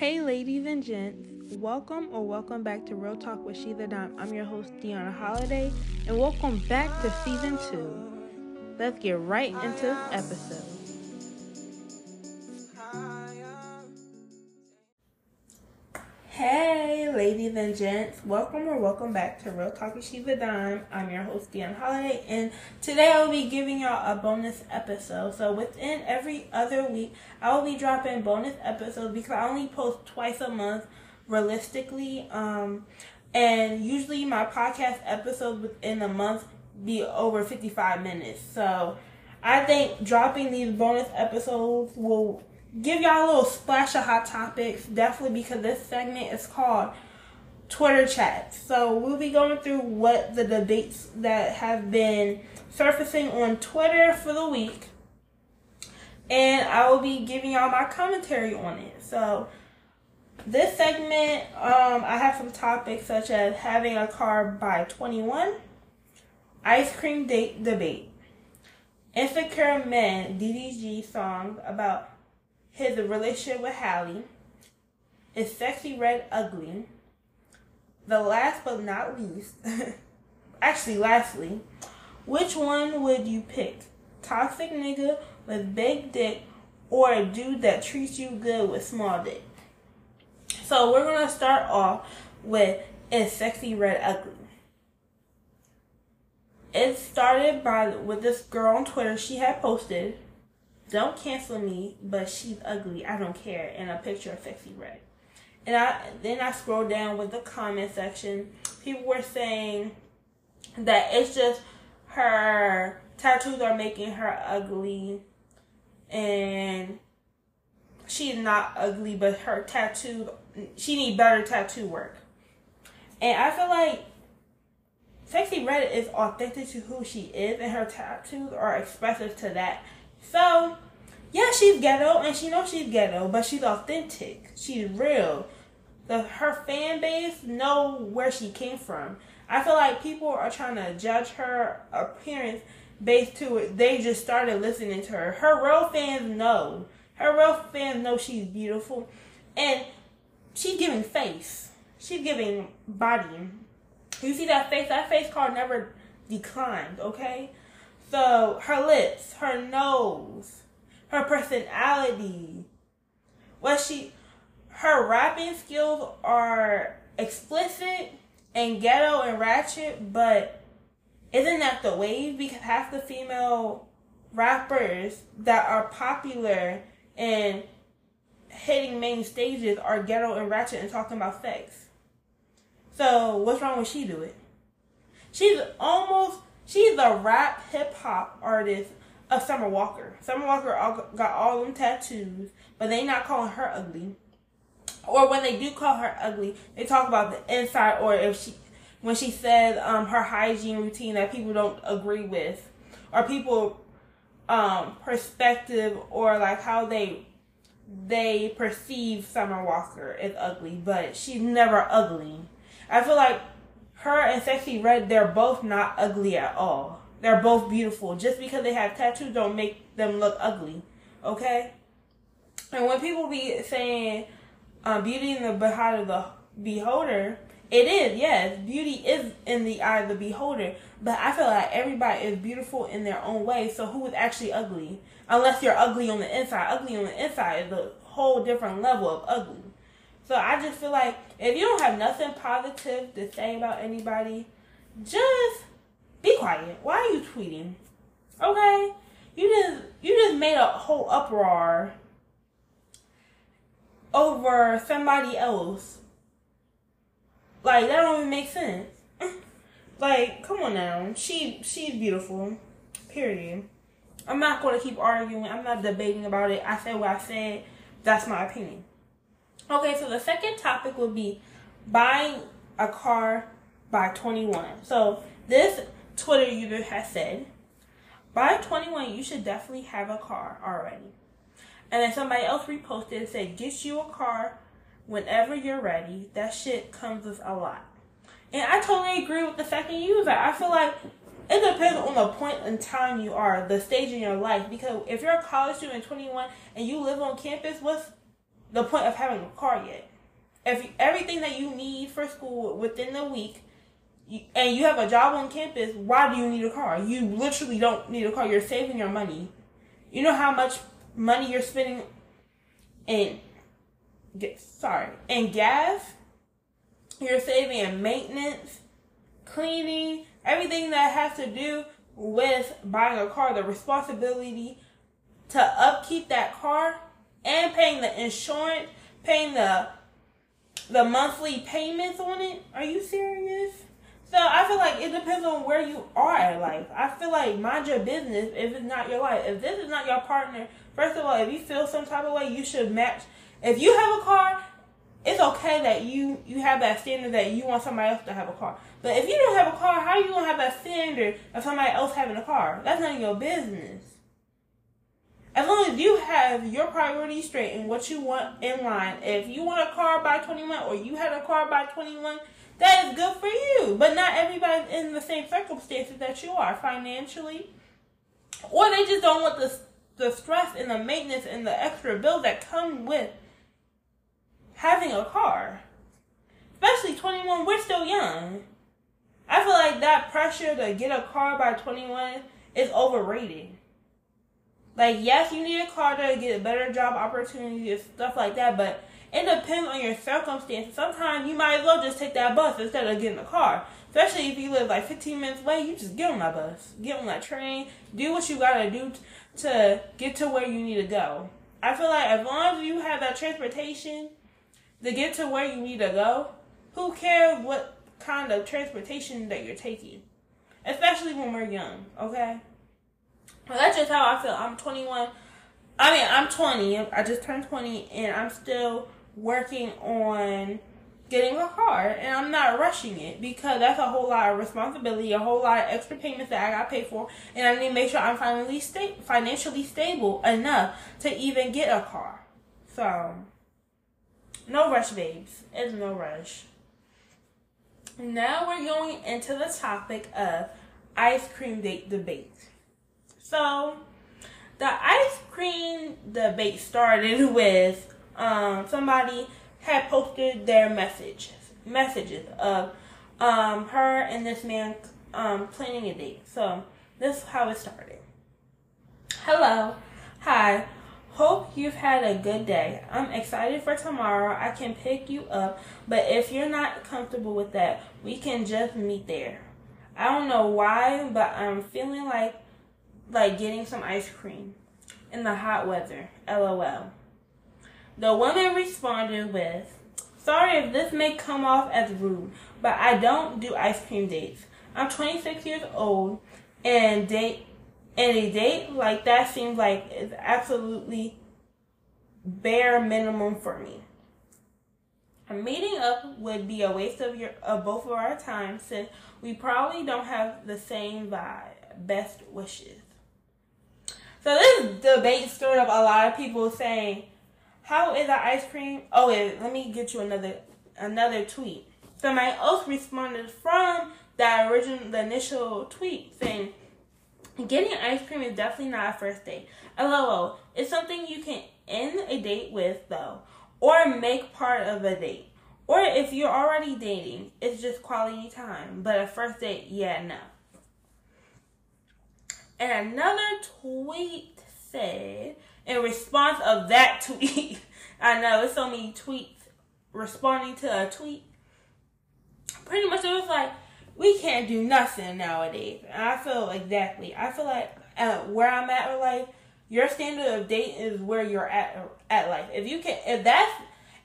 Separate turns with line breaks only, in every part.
Hey, ladies and gents, welcome or welcome back to Real Talk with She the Dime. I'm your host, Deanna Holiday, and welcome back to season two. Let's get right into this episode. Ladies and gents, welcome or welcome back to Real Talk with the Dime. I'm your host, Deanna Holiday, and today I will be giving y'all a bonus episode. So, within every other week, I will be dropping bonus episodes because I only post twice a month realistically. Um, and usually my podcast episodes within a month be over 55 minutes. So, I think dropping these bonus episodes will give y'all a little splash of hot topics, definitely because this segment is called Twitter chats. So we'll be going through what the debates that have been surfacing on Twitter for the week. And I will be giving y'all my commentary on it. So this segment, um, I have some topics such as having a car by 21, ice cream date debate, insecure men DDG song about his relationship with Halle, is Sexyy Red ugly? The last but not least, actually, lastly, which one would you pick? Toxic nigga with big dick or a dude that treats you good with small dick? So we're gonna start off with is Sexyy Red ugly? It started by with this girl on Twitter. She had posted don't cancel me, but she's ugly. I don't care. And a picture of Sexyy Red. And I then I scroll down with the comment section. People were saying that it's just her tattoos are making her ugly, and she's not ugly, but her tattoo she need better tattoo work. And I feel like Sexyy Red is authentic to who she is, and her tattoos are expressive to that. So, yeah, she's ghetto and she knows she's ghetto, but she's authentic. She's real. The her fan base know where she came from. I feel like people are trying to judge her appearance based to it. They just started listening to her. Her real fans know. Her real fans know she's beautiful, and she's giving face. She's giving body. You see that face? That face card never declined. Okay. So her lips, her nose, her personality, what she, her rapping skills are explicit and ghetto and ratchet, but isn't that the wave? Because half the female rappers that are popular and hitting main stages are ghetto and ratchet and talking about sex. So what's wrong with she do it? She's almost She's a rap hip hop artist of Summer Walker. Summer Walker all, got all them tattoos, but they not calling her ugly. Or when they do call her ugly, they talk about the inside or if she when she said um, her hygiene routine that people don't agree with or people um, perspective or like how they they perceive Summer Walker as ugly, but she's never ugly. I feel like her and Sexyy Red, they're both not ugly at all. They're both beautiful. Just because they have tattoos don't make them look ugly. Okay? And when people be saying uh, beauty in the eye of the beholder, it is, yes. Beauty is in the eye of the beholder. But I feel like everybody is beautiful in their own way. So who is actually ugly? Unless you're ugly on the inside. Ugly on the inside is a whole different level of ugly. So I just feel like if you don't have nothing positive to say about anybody, just be quiet. Why are you tweeting? Okay? You just you just made a whole uproar over somebody else. Like that don't even make sense. like, come on now. She she's beautiful. Period. I'm not gonna keep arguing. I'm not debating about it. I said what I said. That's my opinion. Okay, so the second topic would be buying a car by 21. So this Twitter user has said, by 21, you should definitely have a car already. And then somebody else reposted and said, get you a car whenever you're ready. That shit comes with a lot. And I totally agree with the second user. I feel like it depends on the point in time you are, the stage in your life. Because if you're a college student 21 and you live on campus, what's the point of having a car yet. If everything that you need for school within the week, and you have a job on campus, why do you need a car? You literally don't need a car. You're saving your money. You know how much money you're spending in sorry in gas. You're saving in maintenance, cleaning, everything that has to do with buying a car. The responsibility to upkeep that car and paying the insurance, paying the the monthly payments on it. Are you serious? So I feel like it depends on where you are in life. I feel like mind your business if it's not your life. If this is not your partner, first of all, if you feel some type of way, you should match. If you have a car, it's okay that you you have that standard that you want somebody else to have a car. But if you don't have a car, how are you gonna have that standard of somebody else having a car? That's none of your business. As long as you have your priorities straight and what you want in line, if you want a car by 21 or you had a car by 21, that is good for you. But not everybody's in the same circumstances that you are financially. Or they just don't want the, the stress and the maintenance and the extra bills that come with having a car. Especially 21, we're still young. I feel like that pressure to get a car by 21 is overrated. Like, yes, you need a car to get a better job opportunity and stuff like that, but it depends on your circumstances. Sometimes you might as well just take that bus instead of getting a car. Especially if you live like 15 minutes away, you just get on that bus, get on that train, do what you gotta do to get to where you need to go. I feel like as long as you have that transportation to get to where you need to go, who cares what kind of transportation that you're taking? Especially when we're young, okay? That's just how I feel. I'm 21. I mean, I'm 20. I just turned 20, and I'm still working on getting a car, and I'm not rushing it because that's a whole lot of responsibility, a whole lot of extra payments that I got paid for, and I need to make sure I'm finally sta- financially stable enough to even get a car. So, no rush, babes. It's no rush. Now we're going into the topic of ice cream date debate. So, the ice cream debate started with um, somebody had posted their messages messages of um, her and this man um, planning a date. So, this is how it started. Hello. Hi. Hope you've had a good day. I'm excited for tomorrow. I can pick you up, but if you're not comfortable with that, we can just meet there. I don't know why, but I'm feeling like like getting some ice cream in the hot weather. LOL. The woman responded with, Sorry if this may come off as rude, but I don't do ice cream dates. I'm 26 years old and date and a date like that seems like it's absolutely bare minimum for me. A meeting up would be a waste of your of both of our time since we probably don't have the same vibe. Best wishes. So this debate stirred up a lot of people saying, "How is the ice cream?" Oh, wait, let me get you another another tweet. Somebody else responded from the original, the initial tweet saying, "Getting ice cream is definitely not a first date." LOL. It's something you can end a date with though, or make part of a date. Or if you're already dating, it's just quality time. But a first date, yeah, no. And another tweet said, in response of that tweet, I know it's so many tweets responding to a tweet. Pretty much it was like, we can't do nothing nowadays. And I feel exactly. I feel like uh, where I'm at with life, your standard of date is where you're at at life. If you can, if that's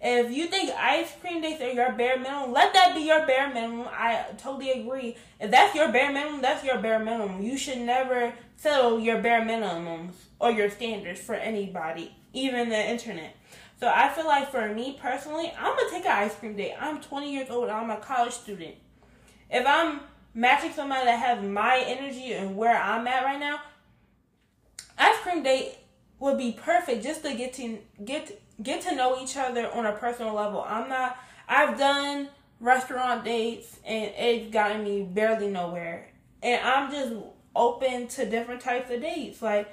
if you think ice cream dates are your bare minimum, let that be your bare minimum. I totally agree. If that's your bare minimum, that's your bare minimum. You should never settle your bare minimums or your standards for anybody, even the internet. So I feel like for me personally, I'm gonna take an ice cream date. I'm 20 years old. I'm a college student. If I'm matching somebody that has my energy and where I'm at right now, ice cream date would be perfect just to get to get get to know each other on a personal level. I'm not. I've done restaurant dates and it's gotten me barely nowhere, and I'm just open to different types of dates. Like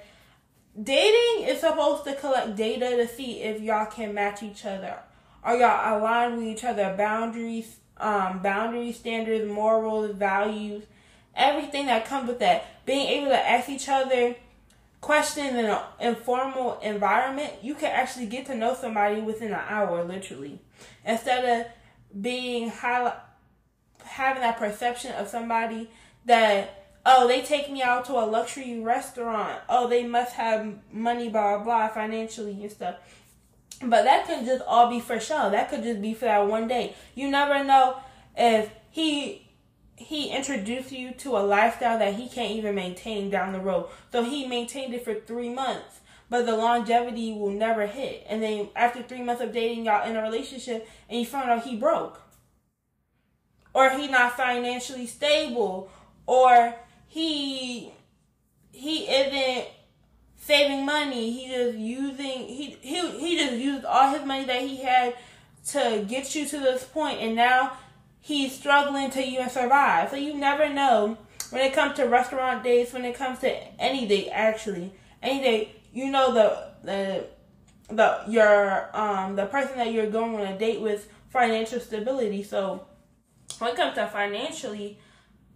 dating is supposed to collect data to see if y'all can match each other. Are y'all aligned with each other? Boundaries, um, boundary standards, morals, values, everything that comes with that. Being able to ask each other questions in an informal environment, you can actually get to know somebody within an hour, literally. Instead of being high, having that perception of somebody that oh, they take me out to a luxury restaurant. Oh, they must have money, blah, blah, financially and stuff. But that could just all be for show. That could just be for that one day. You never know if he he introduced you to a lifestyle that he can't even maintain down the road. So he maintained it for three months, but the longevity will never hit. And then after three months of dating, y'all in a relationship, and you find out he broke, or he not financially stable, or he he isn't saving money. He just using he he he just used all his money that he had to get you to this point, and now he's struggling to even survive. So you never know when it comes to restaurant dates, when it comes to any date actually, any date, you know the the the your um the person that you're going on a date with financial stability. So when it comes to financially,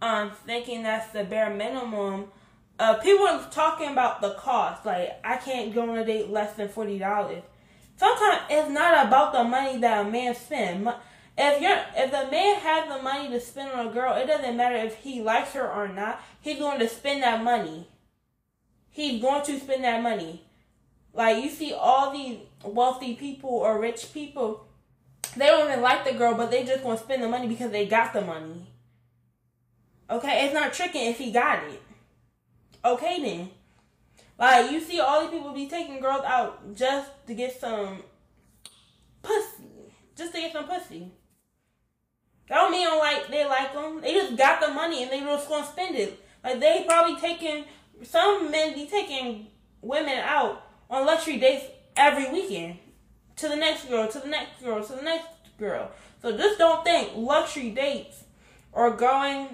um, thinking that's the bare minimum. Uh, people are talking about the cost. Like, I can't go on a date less than forty dollars. Sometimes it's not about the money that a man spends. If you're, if the man has the money to spend on a girl, it doesn't matter if he likes her or not. He's going to spend that money. He's going to spend that money. Like you see all these wealthy people or rich people, they don't even like the girl, but they just gonna spend the money because they got the money. Okay, it's not tricking if he got it. Okay then. Like you see all these people be taking girls out just to get some pussy. Just to get some pussy. That don't mean like they like them. They just got the money and they just gonna spend it. Like they probably taking some men be taking women out on luxury dates every weekend. To the next girl, to the next girl, to the next girl. So just don't think luxury dates or going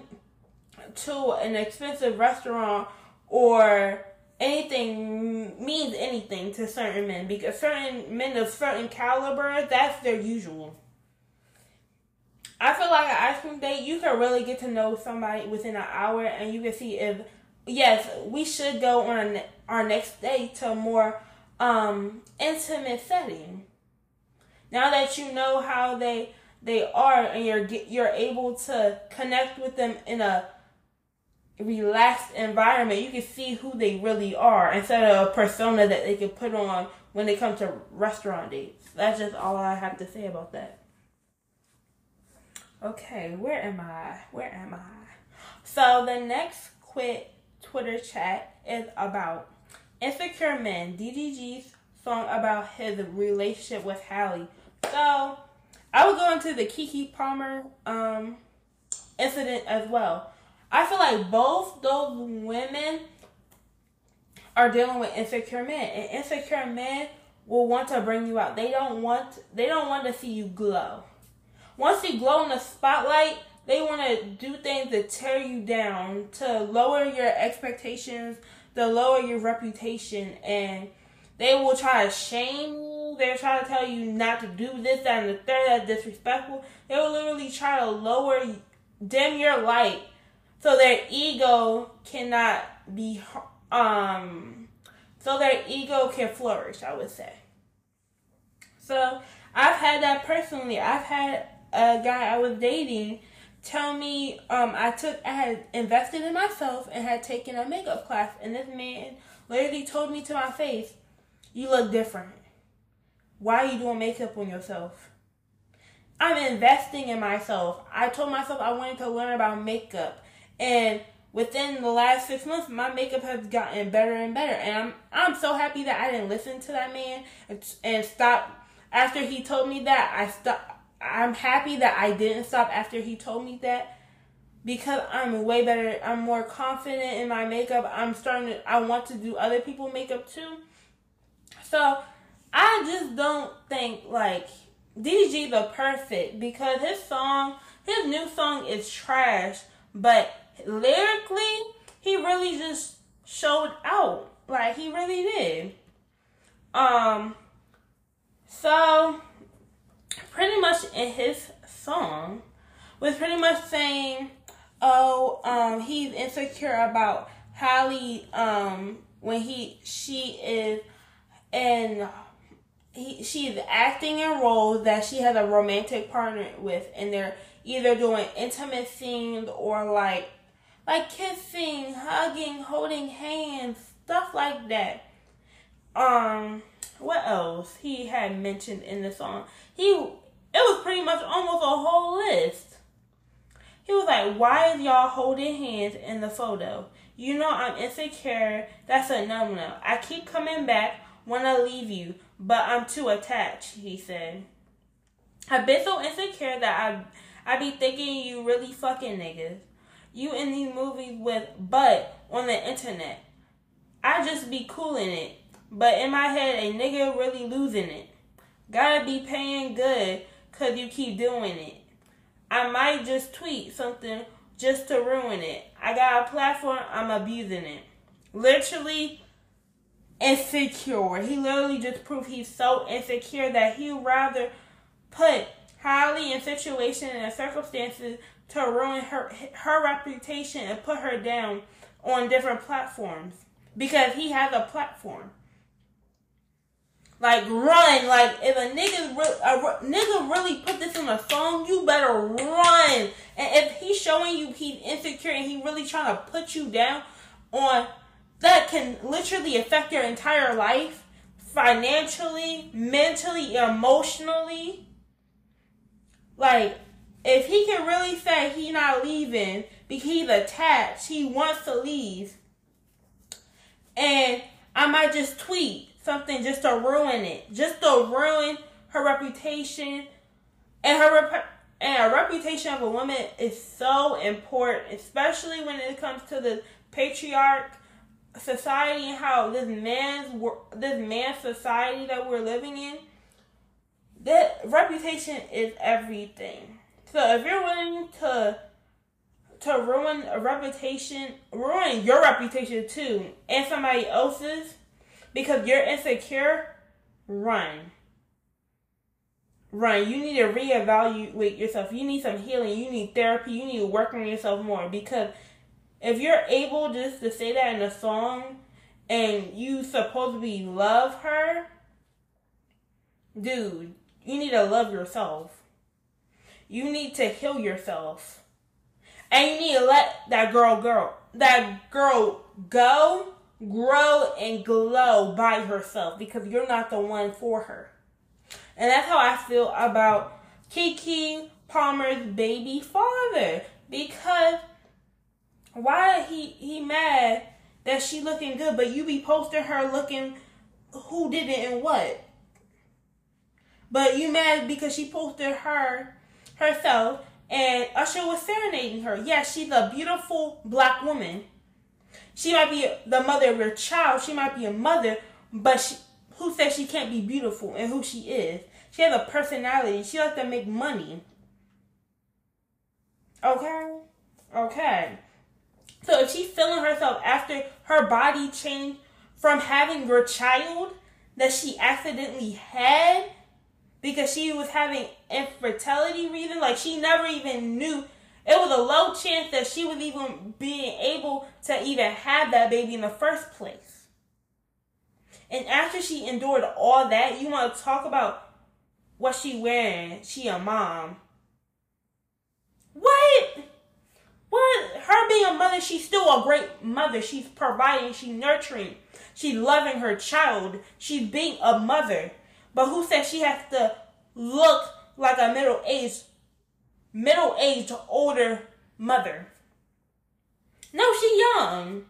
to an expensive restaurant or anything means anything to certain men because certain men of certain caliber that's their usual. I feel like an ice cream date you can really get to know somebody within an hour and you can see if yes we should go on our next date to a more um intimate setting. Now that you know how they they are and you're you're able to connect with them in a relaxed environment, you can see who they really are instead of a persona that they can put on when they come to restaurant dates. That's just all I have to say about that. Okay, where am I? Where am I? So the next quick Twitter chat is about insecure men. DDG's song about his relationship with Halle. So I will go into the Keke Palmer um incident as well. I feel like both those women are dealing with insecure men, and insecure men will want to bring you out. They don't want they don't want to see you glow. Once you glow in the spotlight, they want to do things to tear you down, to lower your expectations, to lower your reputation, and they will try to shame you. They'll try to tell you not to do this, that, and the third that's disrespectful. They will literally try to lower, dim your light so their ego cannot be um so their ego can flourish i would say so i've had that personally i've had a guy i was dating tell me um i took i had invested in myself and had taken a makeup class and this man literally told me to my face you look different why are you doing makeup on yourself i'm investing in myself i told myself i wanted to learn about makeup and within the last six months, my makeup has gotten better and better. And I'm I'm so happy that I didn't listen to that man and, and stop after he told me that. I stopped. I'm happy that I didn't stop after he told me that because I'm way better. I'm more confident in my makeup. I'm starting to. I want to do other people makeup too. So I just don't think like DG the perfect because his song, his new song is trash, but lyrically, he really just showed out. Like he really did. Um so pretty much in his song was pretty much saying, Oh, um, he's insecure about Halle um when he she is and he she's acting in roles that she has a romantic partner with and they're either doing intimate scenes or like like kissing, hugging, holding hands, stuff like that. Um, what else he had mentioned in the song? He it was pretty much almost a whole list. He was like, "Why is y'all holding hands in the photo? You know I'm insecure. That's a no no. I keep coming back, when I leave you, but I'm too attached." He said. I've been so insecure that I I be thinking you really fucking niggas. You in these movies with but on the internet. I just be cool in it. But in my head, a nigga really losing it. Gotta be paying good cause you keep doing it. I might just tweet something just to ruin it. I got a platform, I'm abusing it. Literally insecure. He literally just proved he's so insecure that he'd rather put Halle in situations and circumstances to ruin her her reputation and put her down on different platforms because he has a platform. Like run, like if a nigga a nigga really put this in a song, you better run. And if he's showing you he's insecure and he really trying to put you down on that can literally affect your entire life, financially, mentally, emotionally. Like if he can really say he not leaving because he's attached, he wants to leave, and I might just tweet something just to ruin it, just to ruin her reputation, and her rep- and a reputation of a woman is so important, especially when it comes to the patriarch society and how this man's this man's society that we're living in. That reputation is everything. So if you're willing to to ruin a reputation, ruin your reputation too, and somebody else's, because you're insecure, run. Run. You need to reevaluate yourself. You need some healing. You need therapy. You need to work on yourself more because if you're able just to say that in a song and you supposedly love her, dude, you need to love yourself. You need to heal yourself. And you need to let that girl go. That girl go, grow, and glow by herself because you're not the one for her. And that's how I feel about Keke Palmer's baby father. Because why he he mad that she looking good, but you be posting her looking who did it and what? But you mad because she posted her herself, and Usher was serenading her. Yes, she's a beautiful black woman. She might be the mother of your child. She might be a mother, but she, who says she can't be beautiful and who she is? She has a personality. She likes to make money. Okay? Okay. So if she's feeling herself after her body changed from having your child that she accidentally had because she was having infertility reasons. Like she never even knew. It was a low chance that she was even being able to even have that baby in the first place. And after she endured all that, you want to talk about what she wearing? She a mom. What? What? Her being a mother, she's still a great mother. She's providing, she's nurturing, she's loving her child, she's being a mother. But who says she has to look like a middle aged, middle aged older mother? No, she young.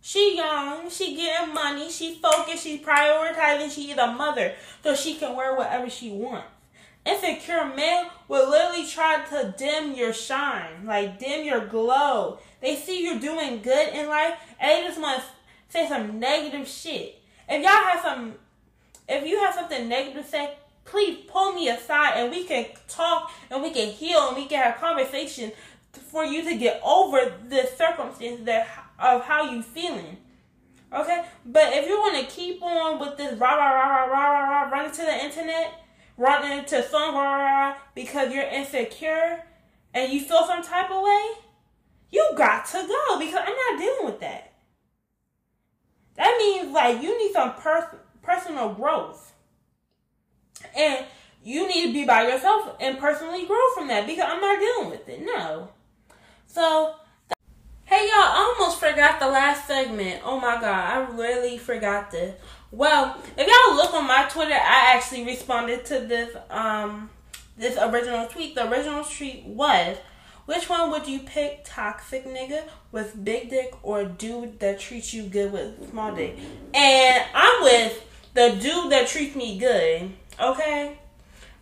She young. She getting money. She focused. She prioritizing. She is a mother, so she can wear whatever she wants. Insecure men will literally try to dim your shine, like dim your glow. They see you're doing good in life, and they just want to say some negative shit. If y'all have some if you have something negative to say, please pull me aside and we can talk and we can heal and we can have conversation for you to get over the circumstances that of how you feeling. Okay? But if you want to keep on with this rah rah rah rah rah rah running to the internet, running to song rah rah rah because you're insecure and you feel some type of way, you got to go because I'm not dealing with that. That means like you need some pers- personal growth. And you need to be by yourself and personally grow from that because I'm not dealing with it. No. So Hey y'all, I almost forgot the last segment. Oh my god, I really forgot this. Well, if y'all look on my Twitter, I actually responded to this um this original tweet. The original tweet was which one would you pick, toxic nigga with big dick or dude that treats you good with small dick? And I'm with the dude that treats me good. Okay,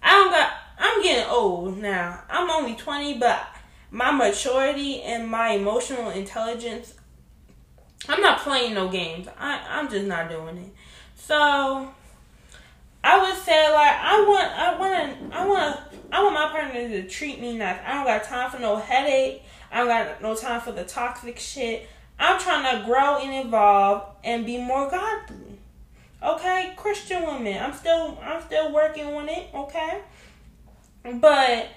I don't got. I'm getting old now. I'm only 20, but my maturity and my emotional intelligence, I'm not playing no games. I, I'm just not doing it. So I would say like I want I want I want I want my partner to treat me nice. I don't got time for no headache. I don't got no time for the toxic shit. I'm trying to grow and evolve and be more godly. Okay, Christian women. I'm still I'm still working on it. Okay, but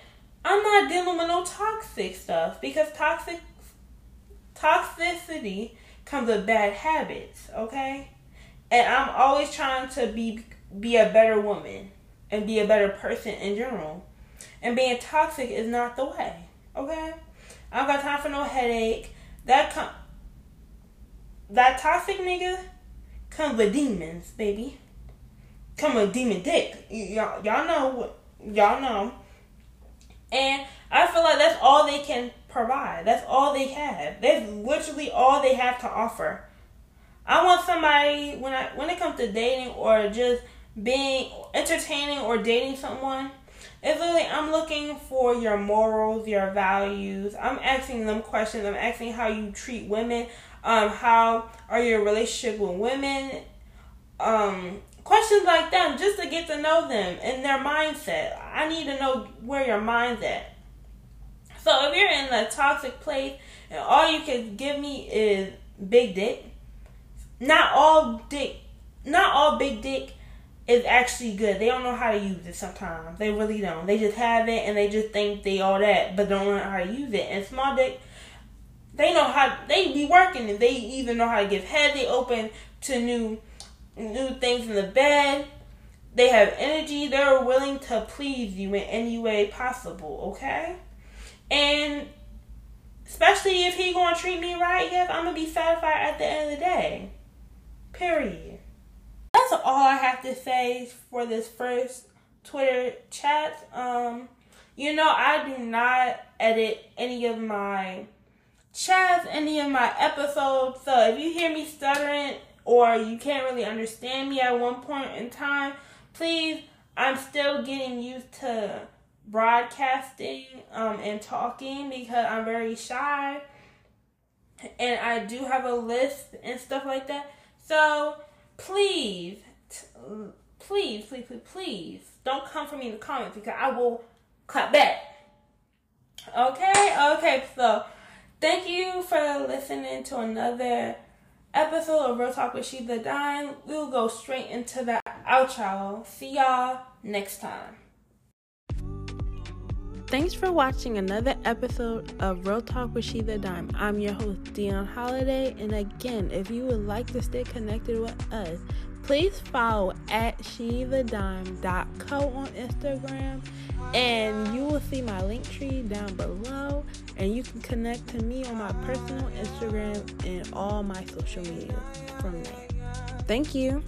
I'm not dealing with no toxic stuff because toxic toxicity comes with bad habits, okay? And I'm always trying to be be a better woman and be a better person in general. And being toxic is not the way, okay? I don't got time for no headache. That com- that toxic nigga comes with demons, baby. Come with demon dick. Y'all, y'all know what y'all know and I feel like that's all they can provide. That's all they have. That's literally all they have to offer. I want somebody when I when it comes to dating or just being entertaining or dating someone, it's literally I'm looking for your morals, your values. I'm asking them questions. I'm asking how you treat women. Um, how are your relationship with women? Um, questions like them just to get to know them and their mindset. I need to know where your mind's at. So if you're in a toxic place and all you can give me is big dick, not all dick, not all big dick is actually good. They don't know how to use it sometimes. They really don't. They just have it and they just think they all that, but don't know how to use it. And small dick, they know how they be working and they even know how to give head. They open to new new things in the bed. They have energy. They're willing to please you in any way possible, okay? And especially if he gonna treat me right, yes, I'm gonna be satisfied at the end of the day. Period. That's all I have to say for this first Twitter chat. Um, you know, I do not edit any of my chats, any of my episodes. So if you hear me stuttering or you can't really understand me at one point in time, please, I'm still getting used to broadcasting um, and talking because I'm very shy and I do have a list and stuff like that. So please, please, please, please, please don't come for me in the comments because I will cut back. Okay, okay, so thank you for listening to another episode of Real Talk with She the Dime. We'll go straight into that outro. See y'all next time. Thanks for watching another episode of Real Talk with She the Dime. I'm your host, Dion Holiday. And again, if you would like to stay connected with us, please follow at shethedime.co on Instagram and you will see my Linktree down below and you can connect to me on my personal Instagram and all my social media from there. Thank you.